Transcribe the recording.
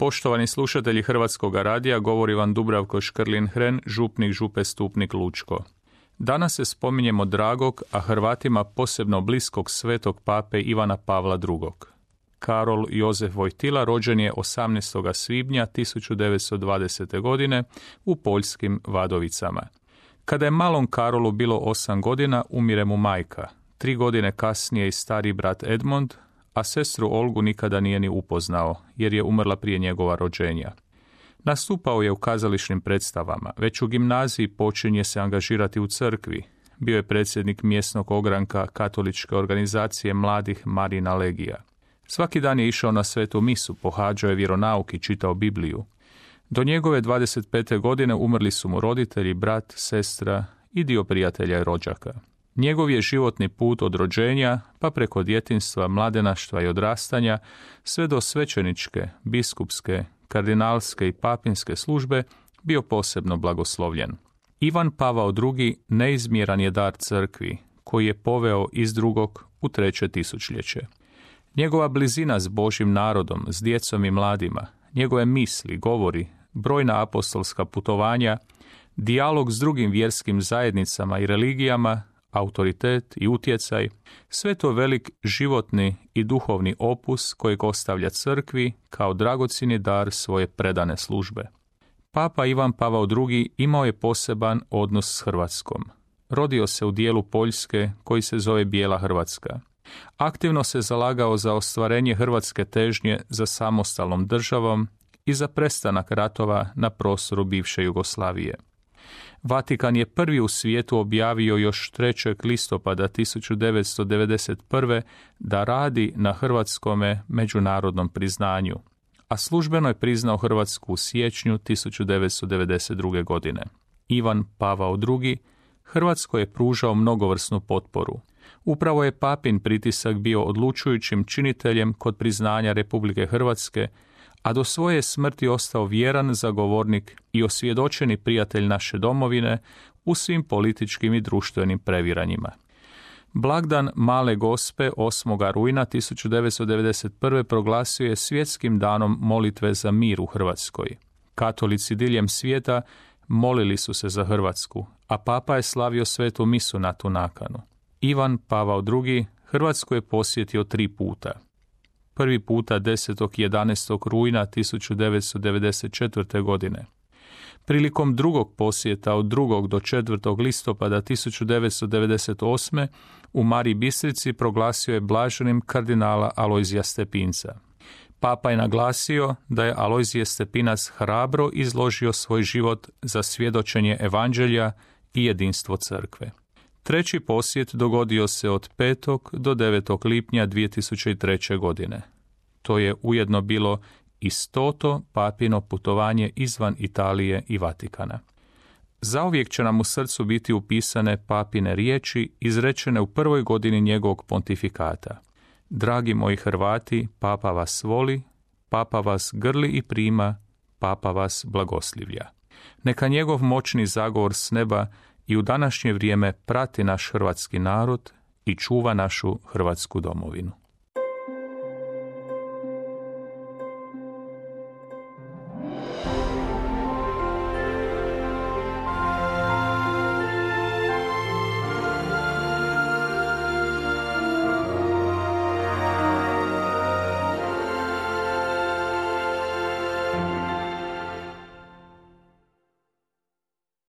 Poštovani slušatelji Hrvatskog radija, govori vam Dubravko Škrlin-Hren, župnik župe Stupnik Lučko. Danas se spominjemo dragog, a Hrvatima posebno bliskog svetog pape Ivana Pavla II. Karol Jozef Vojtila rođen je 18. svibnja 1920. godine u poljskim Vadovicama. Kada je malom Karolu bilo osam godina, umire mu majka. Tri godine kasnije i stari brat Edmond, a sestru Olgu nikada nije ni upoznao, jer je umrla prije njegova rođenja. Nastupao je u kazališnim predstavama, već u gimnaziji počinje se angažirati u crkvi. Bio je predsjednik mjesnog ogranka katoličke organizacije mladih Marina Legija. Svaki dan je išao na svetu misu, pohađao je vjeronauk i čitao Bibliju. Do njegove 25. godine umrli su mu roditelji, brat, sestra i dio prijatelja i rođaka. Njegov je životni put od rođenja, pa preko djetinstva, mladenaštva i odrastanja, sve do svećeničke, biskupske, kardinalske i papinske službe bio posebno blagoslovljen. Ivan Pavao II. neizmjeran je dar crkvi, koji je poveo iz drugog u treće tisućljeće. Njegova blizina s Božim narodom, s djecom i mladima, njegove misli, govori, brojna apostolska putovanja, dijalog s drugim vjerskim zajednicama i religijama autoritet i utjecaj, sve to velik životni i duhovni opus kojeg ostavlja crkvi kao dragocini dar svoje predane službe. Papa Ivan Pavao II. imao je poseban odnos s Hrvatskom. Rodio se u dijelu Poljske koji se zove Bijela Hrvatska. Aktivno se zalagao za ostvarenje hrvatske težnje za samostalnom državom i za prestanak ratova na prostoru bivše Jugoslavije. Vatikan je prvi u svijetu objavio još 3. listopada 1991. da radi na hrvatskome međunarodnom priznanju, a službeno je priznao Hrvatsku u siječnju 1992. godine. Ivan Pavao II. Hrvatsko je pružao mnogovrsnu potporu. Upravo je papin pritisak bio odlučujućim činiteljem kod priznanja Republike Hrvatske a do svoje smrti ostao vjeran zagovornik i osvjedočeni prijatelj naše domovine u svim političkim i društvenim previranjima. Blagdan Male Gospe 8. rujna 1991. proglasio je svjetskim danom molitve za mir u Hrvatskoj. Katolici diljem svijeta molili su se za Hrvatsku, a papa je slavio svetu misu na tu nakanu. Ivan Pavao II. Hrvatsku je posjetio tri puta – prvi puta 10. 11. rujna 1994. godine. Prilikom drugog posjeta od 2. do 4. listopada 1998. u Mari Bistrici proglasio je blaženim kardinala Alojzija Stepinca. Papa je naglasio da je Alojzije Stepinac hrabro izložio svoj život za svjedočenje evanđelja i jedinstvo crkve. Treći posjet dogodio se od 5. do 9. lipnja 2003. godine. To je ujedno bilo i stoto papino putovanje izvan Italije i Vatikana. Zauvijek će nam u srcu biti upisane papine riječi izrečene u prvoj godini njegovog pontifikata. Dragi moji Hrvati, papa vas voli, papa vas grli i prima, papa vas blagoslivlja. Neka njegov moćni zagovor s neba i u današnje vrijeme prati naš hrvatski narod i čuva našu hrvatsku domovinu.